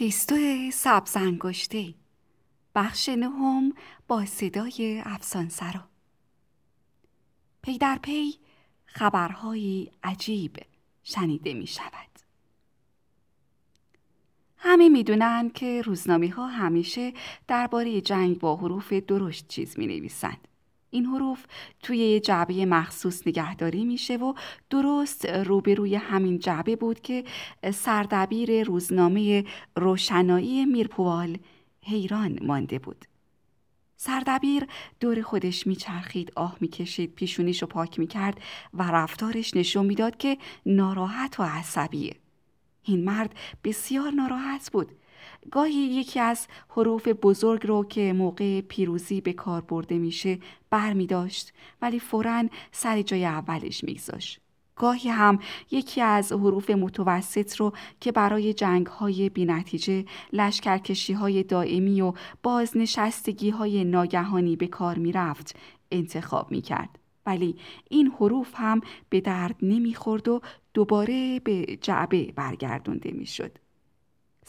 تیستو سبز بخش نهم با صدای افسانسرا پی در پی خبرهایی عجیب شنیده می شود. همه می‌دونند که روزنامه ها همیشه درباره جنگ با حروف درشت چیز می نویسند. این حروف توی جعبه مخصوص نگهداری میشه و درست روبروی همین جعبه بود که سردبیر روزنامه روشنایی میرپوال حیران مانده بود. سردبیر دور خودش میچرخید آه می‌کشید پیشونیشو پاک می‌کرد و رفتارش نشون می‌داد که ناراحت و عصبیه. این مرد بسیار ناراحت بود. گاهی یکی از حروف بزرگ رو که موقع پیروزی به کار برده میشه بر می داشت ولی فورا سر جای اولش میگذاشت. گاهی هم یکی از حروف متوسط رو که برای جنگ های نتیجه، لشکرکشی های دائمی و بازنشستگی های ناگهانی به کار می رفت انتخاب می کرد. ولی این حروف هم به درد نمی‌خورد و دوباره به جعبه برگردونده می‌شد.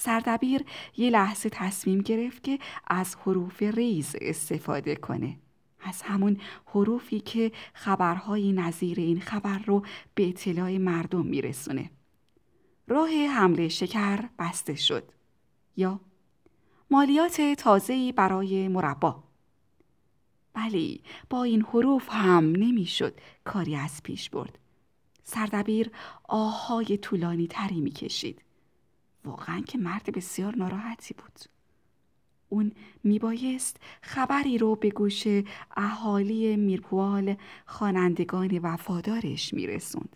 سردبیر یه لحظه تصمیم گرفت که از حروف ریز استفاده کنه. از همون حروفی که خبرهای نظیر این خبر رو به اطلاع مردم میرسونه. راه حمله شکر بسته شد. یا مالیات تازه‌ای برای مربا. ولی با این حروف هم نمی‌شد کاری از پیش برد. سردبیر آهای طولانی تری می‌کشید. واقعا که مرد بسیار ناراحتی بود. اون میبایست خبری رو به گوش اهالی میرپوال خوانندگان وفادارش میرسوند.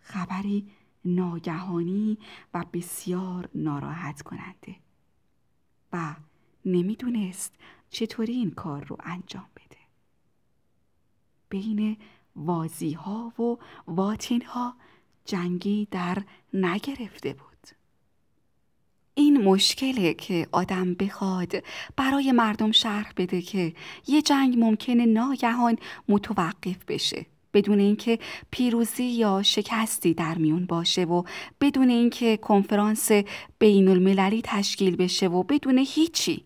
خبری ناگهانی و بسیار ناراحت کننده و نمی‌دونست چطوری این کار رو انجام بده. بین وازی ها و واتین ها جنگی در نگرفته بود. این مشکله که آدم بخواد برای مردم شرح بده که یه جنگ ممکنه ناگهان متوقف بشه. بدون اینکه پیروزی یا شکستی در میون باشه و بدون اینکه کنفرانس بین المللی تشکیل بشه و بدون هیچی.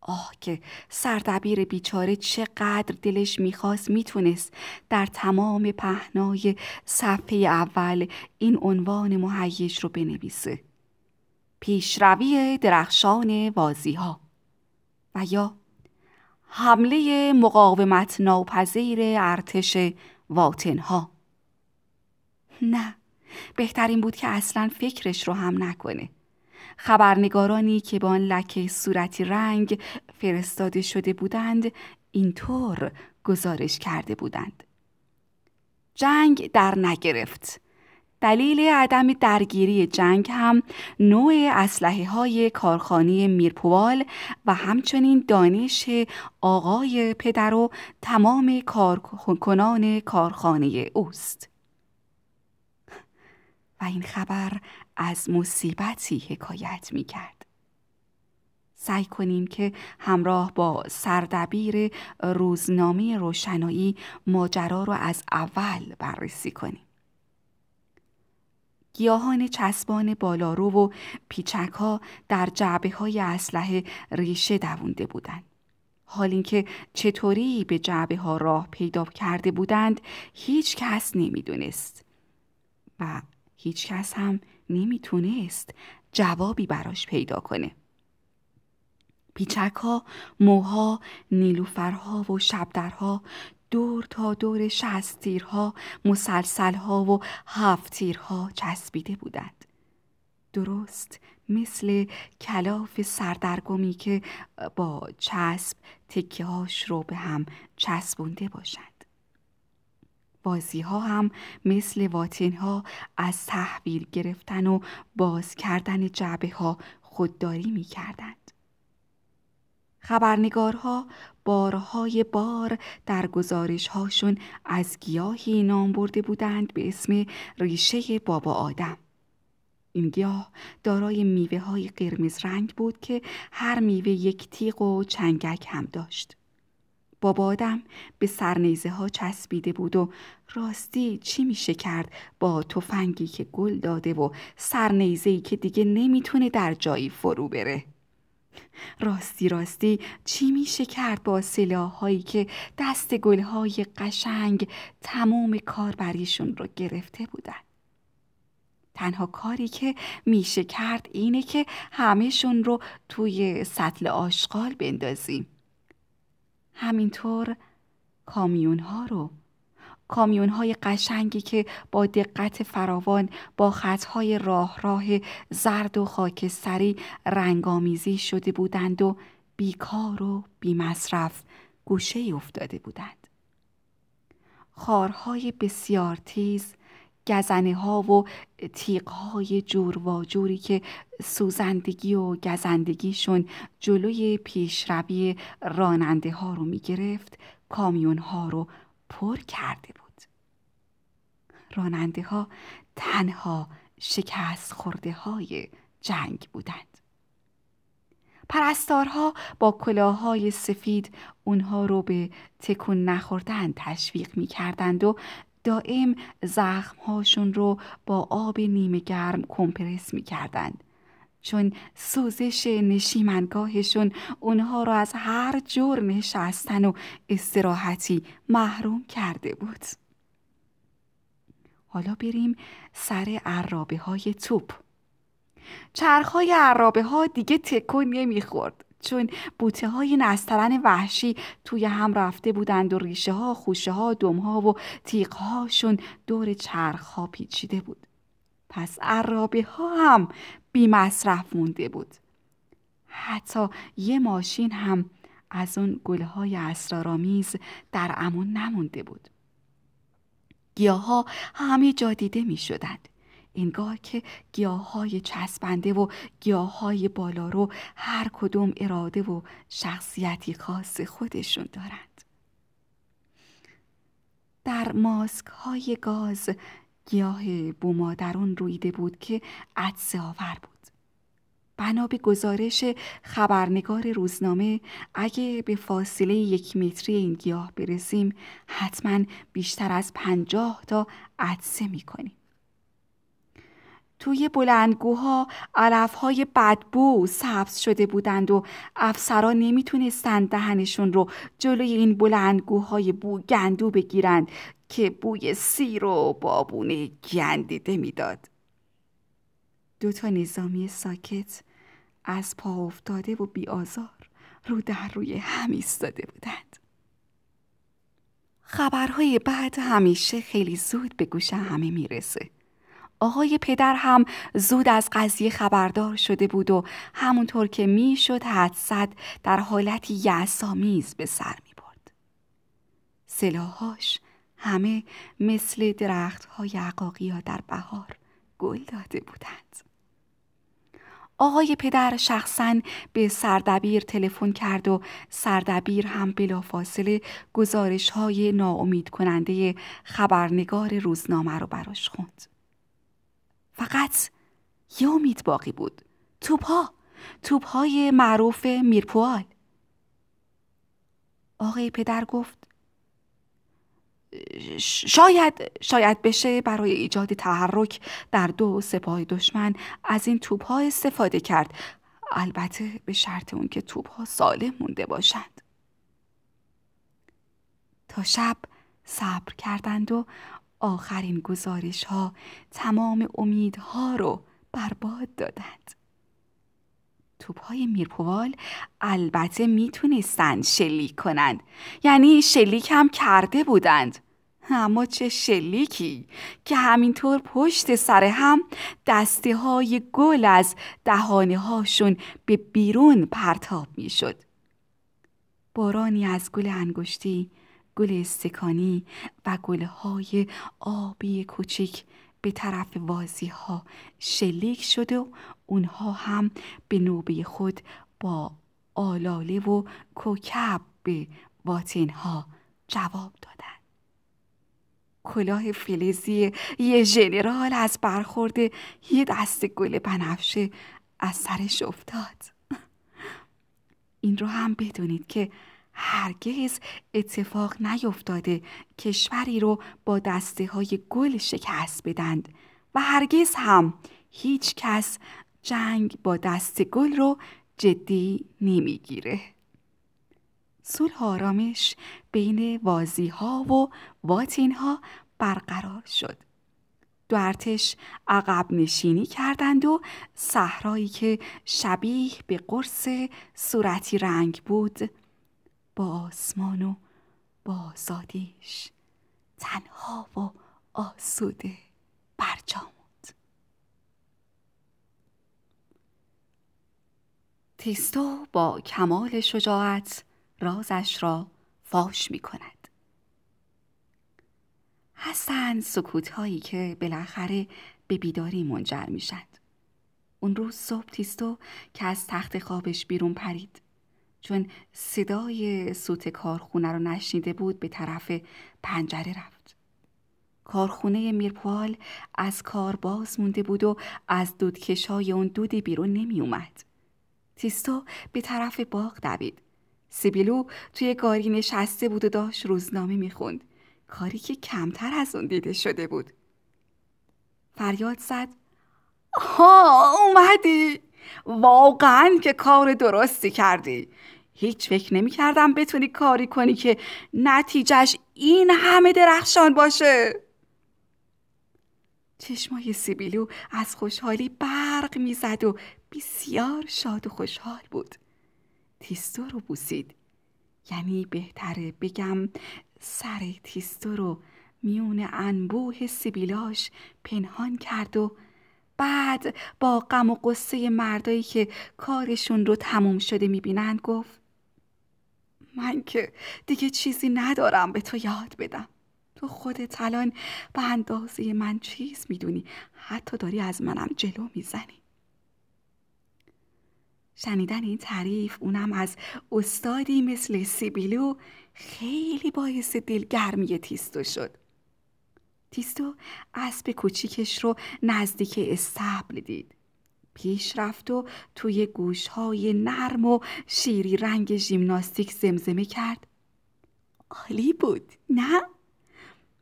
آه که سردبیر بیچاره چقدر دلش می‌خواست می‌تونست در تمام پهنای صفحه اول این عنوان مهیش رو بنویسه. پیشروی درخشان وازی ها و یا حمله مقاومت ناپذیر ارتش واتن ها نه بهترین بود که اصلا فکرش رو هم نکنه. خبرنگارانی که با آن لکه صورتی رنگ فرستاده شده بودند اینطور گزارش کرده بودند. جنگ در نگرفت. دلیل عدم درگیری جنگ هم نوع اسلحه های کارخانه میرپوال و همچنین دانش آقای پدر و تمام کارکنان کارخانه اوست. و این خبر از مصیبتی حکایت می کرد. سعی کنیم که همراه با سردبیر روزنامه روشنایی ماجرا رو از اول بررسی کنیم. گیاهان چسبان بالارو و پیچک ها در جعبه های اسلحه ریشه دوونده بودند. حال اینکه چطوری به جعبه ها راه پیدا کرده بودند هیچ کس نمی‌دونست و هیچ کس هم نمی‌تونست جوابی براش پیدا کنه. پیچک ها، موها، نیلوفرها و شبدرها دور تا دور شست تیرها مسلسلها و هفت تیرها چسبیده بودند درست مثل کلاف سردرگمی که با چسب تکه هاش رو به هم چسبونده باشند بازی ها هم مثل واتین ها از تحویل گرفتن و باز کردن جعبه ها خودداری می کردند. خبرنگارها بارهای بار در گزارش هاشون از گیاهی نام برده بودند به اسم ریشه بابا آدم. این گیاه دارای میوه های قرمز رنگ بود که هر میوه یک تیغ و چنگک هم داشت. با بادم به سرنیزه ها چسبیده بود و راستی چی میشه کرد با تفنگی که گل داده و سرنیزه که دیگه نمی‌تونه در جایی فرو بره راستی راستی چی میشه کرد با سلاحهایی که دست گلهای قشنگ تمام کاربریشون رو گرفته بودن؟ تنها کاری که میشه کرد اینه که همهشون رو توی سطل آشغال بندازیم. همینطور کامیون ها رو کامیون های قشنگی که با دقت فراوان با خطهای راه راه زرد و خاکستری رنگامیزی شده بودند و بیکار و بیمصرف گوشه افتاده بودند. خارهای بسیار تیز گزنه ها و تیغ های جور و جوری که سوزندگی و گزندگیشون جلوی پیشروی راننده ها رو می گرفت کامیون ها رو پر کرده بود. راننده ها تنها شکست خورده های جنگ بودند. پرستارها با کلاهای سفید اونها رو به تکون نخوردن تشویق می کردند و دائم زخمهاشون رو با آب نیمه گرم کمپرس می کردند. چون سوزش نشیمنگاهشون اونها را از هر جور نشستن و استراحتی محروم کرده بود. حالا بریم سر عرابه های توپ چرخهای عرابه ها دیگه تکون نمی‌خورد چون بوته های نسترن وحشی توی هم رفته بودند و ریشه ها، خوشه ها، دم ها و تیغ هاشون دور چرخ ها پیچیده بود. پس عرابه ها هم بی مصرف مونده بود. حتی یه ماشین هم از اون گلهای اسرارآمیز در امون نمونده بود. گیاه ها همه جا دیده می شدند. انگار که گیاه های چسبنده و گیاه های بالارو هر کدوم اراده و شخصیتی خاص خودشون دارند. در ماسک های گاز گیاه بومادرون رویده بود که عدس آور بود. بنا به گزارش خبرنگار روزنامه اگه به فاصله یک متری این گیاه برسیم حتما بیشتر از پنجاه تا عدسه می‌کنیم توی بلندگوها علفهای بدبو سبز شده بودند و افسرا نمی‌تونستند دهنشون رو جلوی این بلندگوهای بو گندو بگیرند که بوی سیر و بابونه گندیده می‌داد. دو تا نظامی ساکت از پا افتاده و بیآزار رو در روی هم ایستاده بودند. خبرهای بعد همیشه خیلی زود به گوش همه می‌رسه. آقای پدر هم زود از قضیه خبردار شده بود و همونطور که می‌شد حدصد در حالتی یعصامیز به سر می برد. سلاحاش همه مثل درخت های در بهار گل داده بودند. آقای پدر شخصا به سردبیر تلفن کرد و سردبیر هم بلافاصله گزارش های ناامید کننده خبرنگار روزنامه رو براش خوند. فقط یه امید باقی بود. توپها توپهای معروف میرپوال. آقای پدر گفت شاید شاید بشه برای ایجاد تحرک در دو سپاه دشمن از این توپ ها استفاده کرد. البته به شرط اون که توپ ها سالم مونده باشند. تا شب صبر کردند و آخرین گزارش ها تمام امیدها رو برباد دادند. توپ های میرپوال البته می‌تونستند شلیک کنند. یعنی شلیک هم کرده بودند. اما چه شلیکی که همینطور پشت سر هم دسته های گل از دهانه هاشون به بیرون پرتاب می‌شد. بارانی از گل انگشتی، گل استکانی و های آبی کوچک به طرف وازی ها شلیک شده و اونها هم به نوبه خود با آلاله و کوکب به واتین ها جواب دادند. کلاه فلزی یه ژنرال از برخورد یه دست گل بنفشه از سرش افتاد این رو هم بدونید که هرگز اتفاق نیفتاده کشوری رو با دسته های گل شکست بدند و هرگز هم هیچ کس جنگ با دست گل رو جدی نمی‌گیره. صلح آرامش بین وازی ها و واتین ها برقرار شد. دو ارتش عقب نشینی کردند و صحرایی که شبیه به قرص صورتی رنگ بود با آسمان و با زادیش تنها و آسوده برجامد تیستو با کمال شجاعت رازش را فاش می کند. هستند سکوت هایی که بالاخره به بیداری منجر می‌شد. اون روز صبح تیستو که از تخت خوابش بیرون پرید چون صدای سوت کارخونه رو نشنیده بود به طرف پنجره رفت. کارخونه میرپوال از کار باز مونده بود و از دودکشای اون دودی بیرون نمی اومد. تیستو به طرف باغ دوید. سیبیلو توی گاری نشسته بود و داشت روزنامه می‌خوند. کاری که کمتر از اون دیده شده بود. فریاد زد ها اومدی واقعا که کار درستی کردی هیچ فکر نمی کردم بتونی کاری کنی که نتیجهش این همه درخشان باشه. چشمای سیبیلو از خوشحالی برق می‌زد و بسیار شاد و خوشحال بود. تیستو رو بوسید. یعنی بهتره بگم سر تیستو رو میون انبوه سیبیلاش پنهان کرد و بعد با غم و قصه مردایی که کارشون رو تموم شده می‌بینند گفت من که دیگه چیزی ندارم به تو یاد بدم. تو خودت الان به اندازه من چیز می‌دونی. حتی داری از منم جلو می‌زنی. شنیدن این تعریف اونم از استادی مثل سیبیلو خیلی باعث دلگرمی تیستو شد. تیستو اسب کوچیکش رو نزدیک استبل دید. پیش رفت و توی گوشهای نرم و شیری رنگ ژیمناستیک زمزمه کرد. عالی بود نه؟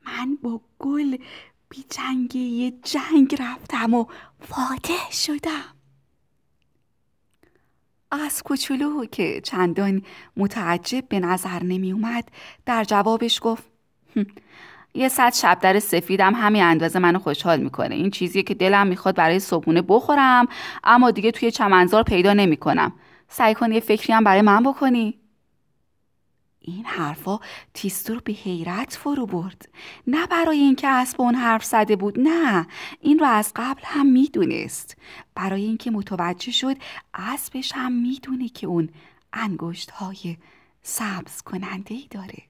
من با گل بی جنگ یه جنگ رفتم و فاتح شدم. از کوچولو که چندان متعجب به نظر نمی اومد در جوابش گفت یه صد شبدر سفیدم همین اندازه منو خوشحال می‌کنه. این چیزیه که دلم می‌خواد برای صبحونه بخورم اما دیگه توی چمنزار پیدا نمی‌کنم. سعی کنی یه فکری هم برای من بکنی. این حرفا تیستو رو به حیرت فرو برد. نه برای اینکه اسب اون حرف زده بود نه. این رو از قبل هم می‌دونست. برای اینکه متوجه شد اسبش هم می‌دونه که اون انگشت های سبز کننده ای داره.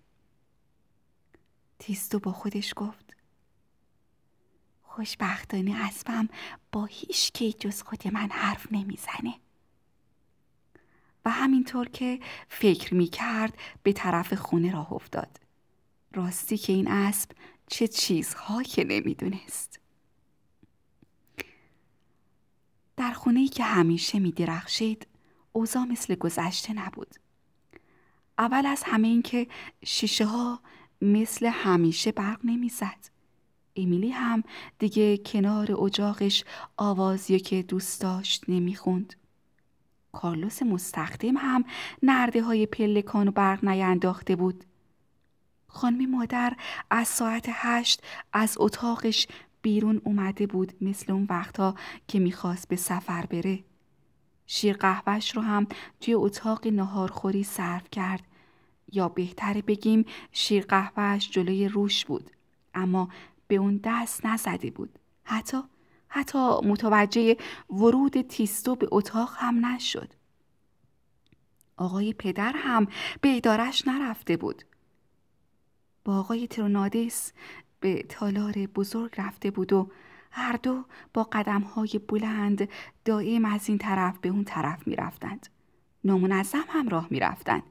تیستو با خودش گفت. خوشبختانه اسبم با هیچ کی جز خود من حرف نمی‌زنه. و همینطور که فکر می کرد به طرف خونه راه افتاد. راستی که این اسب چه چیزهایی که نمی‌دونست. در خونه که همیشه می درخشید اوضاع مثل گذشته نبود. اول از همه این که شیشه ها مثل همیشه برق نمی‌زد. امیلی هم دیگه کنار اجاقش آوازی که دوست داشت نمی‌خوند. کارلوس مستخدم هم نرده های پلکان و برق نینداخته بود. خانمی مادر از ساعت هشت از اتاقش بیرون اومده بود مثل اون وقتا که می‌خواست به سفر بره. شیر قهوهش رو هم توی اتاق نهارخوری صرف کرد یا بهتره بگیم شیر قهوهش جلوی روش بود اما به اون دست نزده بود. حتی حتی متوجه ورود تیستو به اتاق هم نشد. آقای پدر هم به ادارش نرفته بود. با آقای ترونادس به تالار بزرگ رفته بود و هر دو با قدم های بلند دائم از این طرف به اون طرف می رفتند. نامنظم هم راه می رفتند.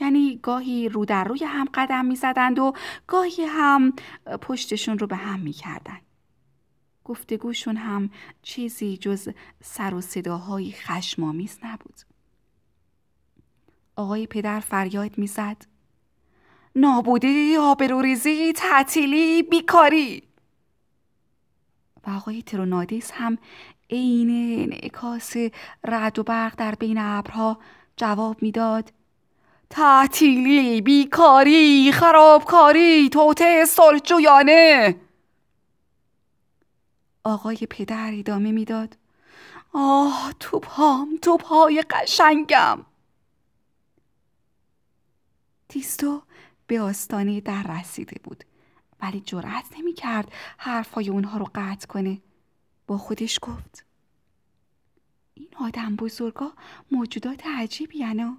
یعنی گاهی رو در روی هم قدم می زدند و گاهی هم پشتشون رو به هم می کردند. گفتگوشون هم چیزی جز سر و صداهای خشمامیز نبود. آقای پدر فریاد می‌زد نابودی، آبروریزی، تعطیلی، بیکاری آقای ترونادیس هم عین انعکاس رد و برق در بین ابرها جواب می‌داد. تعطیلی بیکاری خرابکاری توته صلحجویانه آقای پدر ادامه می‌داد. آه تو پام تو پای قشنگم. تیستو به آستانه در رسیده بود. ولی جرأت نمی کرد حرفای اونها رو قطع کنه. با خودش گفت این آدم بزرگا موجودات عجیبی یعنی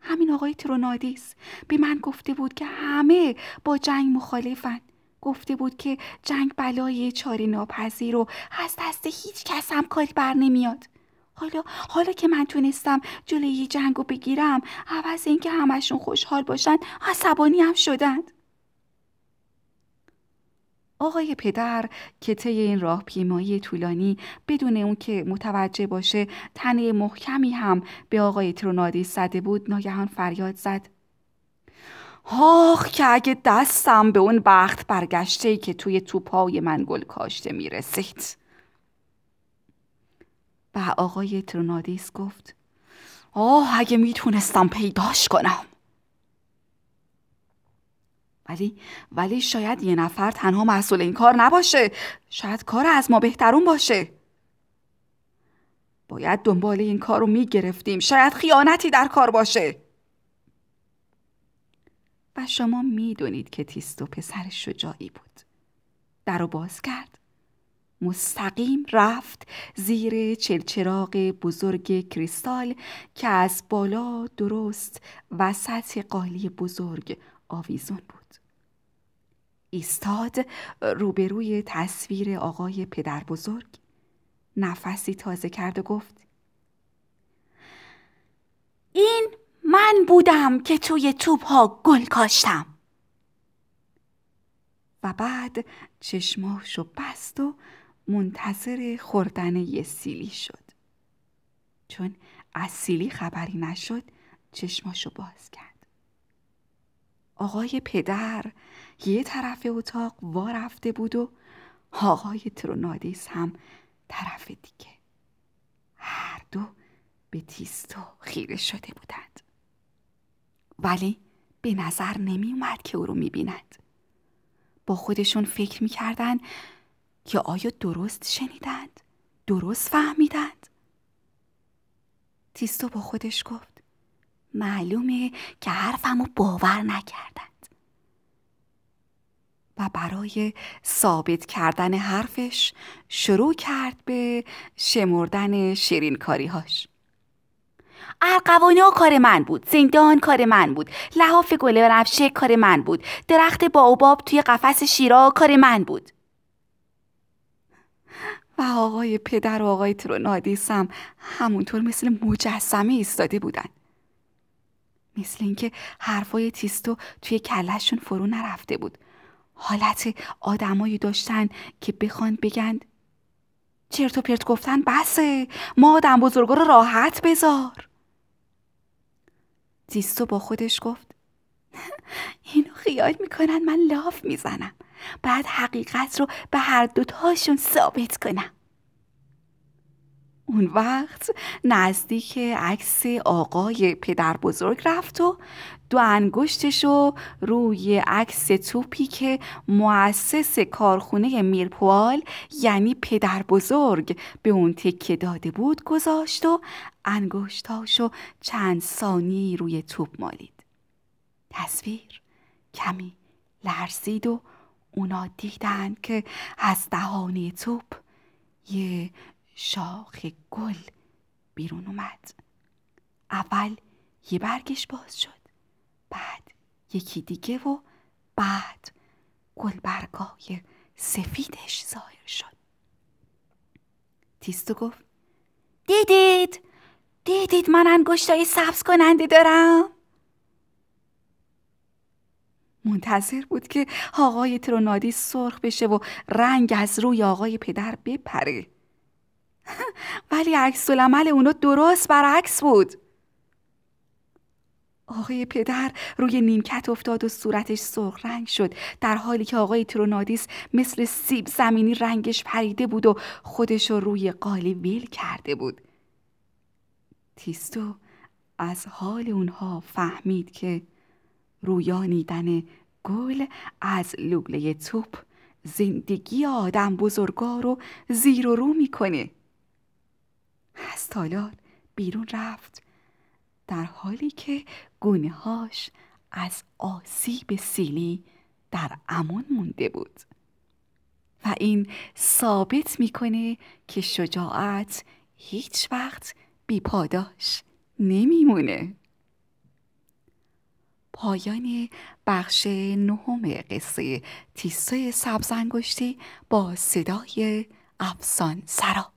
همین آقای ترونادیس به من گفته بود که همه با جنگ مخالفن. گفته بود که جنگ بلای چاری ناپذیر و از دست هیچ کس هم کاری بر نمیاد. حالا حالا که من تونستم جلوی جنگ رو بگیرم عوض اینکه همشون خوشحال باشن عصبانی هم شدند. آقای پدر که طی این راه پیمایی طولانی بدون اون که متوجه باشه تنه محکمی هم به آقای ترونادی زده بود ناگهان فریاد زد. آخ که اگه دستم به اون بخت برگشته که توی توپای من گل کاشته می‌رسید. و آقای ترونادیس گفت آه اگه می‌تونستم پیداش کنم. ولی ولی شاید یه نفر تنها مسئول این کار نباشه. شاید کار از ما بهترون باشه. باید دنبال این کار رو می‌گرفتیم. شاید خیانتی در کار باشه. و شما می‌دونید که تیستو پسر شجاعی بود. در رو باز کرد. مستقیم رفت زیر چلچراغ بزرگ کریستال که از بالا درست وسط قالی بزرگ آویزون بود. ایستاد روبروی تصویر آقای پدر بزرگ نفسی تازه کرد و گفت این من بودم که توی توپ ها گل کاشتم. و بعد چشماشو بست و منتظر خوردن یه سیلی شد. چون از سیلی خبری نشد چشماشو باز کرد. آقای پدر یه طرف اتاق وا رفته بود و آقای ترونادیس هم طرف دیگه هر دو به تیستو خیره شده بودند ولی به نظر نمی اومد که او رو می بیند. با خودشون فکر می کردن که آیا درست شنیدند؟ درست فهمیدند؟ تیستو با خودش گفت معلومه که حرفمو باور نکردن و برای ثابت کردن حرفش شروع کرد به شمردن شیرین کاریهاش ارقوانه کار من بود زندان کار من بود لحاف گله بنفشه کار من بود درخت باوباب توی قفس شیرا کار من بود. و آقای پدر و آقای ترونادیس هم همونطور مثل مجسمه ایستاده بودن. مثل اینکه حرفای تیستو توی کلشون فرو نرفته بود. حالت آدمایی داشتن که بخوان بگن چرت و پرت گفتن بسه ما آدم بزرگا رو راحت بذار. زیستو با خودش گفت اینو خیال می‌کنن من لاف می‌زنم. بعد حقیقت رو به هر دوتاشون ثابت کنم. اون وقت نزدیک عکس آقای پدر بزرگ رفت و دو انگشتش رو روی عکس توپی که مؤسس کارخونه میرپوال یعنی پدر بزرگ به اون تکه داده بود گذاشت و انگشتاشو چند ثانی روی توپ مالید. تصویر کمی لرزید و اونا دیدن که از دهانه توپ یه شاخ گل بیرون اومد. اول یه برگش باز شد. بعد یکی دیگه و بعد گل برگای سفیدش ظاهر شد. تیستو گفت دیدید؟ دیدید من انگشتای سبز کننده دارم؟ منتظر بود که آقای ترونادی سرخ بشه و رنگ از روی آقای پدر بپره. ولی عکس العمل اونو درست برعکس بود. آقای پدر روی نیمکت افتاد و صورتش سرخ رنگ شد. در حالی که آقای ترونادیس مثل سیب زمینی رنگش پریده بود و خودش رو روی قالی ویل کرده بود. تیستو از حال اونها فهمید که رویانیدن گل از لوله توپ زندگی آدم بزرگا رو زیر و رو می‌کنه. از تالار. بیرون رفت. در حالی که گونه هاش از آسیب سیلی در امون مونده بود. و این ثابت می‌کنه که شجاعت هیچ وقت بیپاداش نمیمونه. پایان بخش نهم قصه تیسه سبزنگشتی با صدای افسان سرا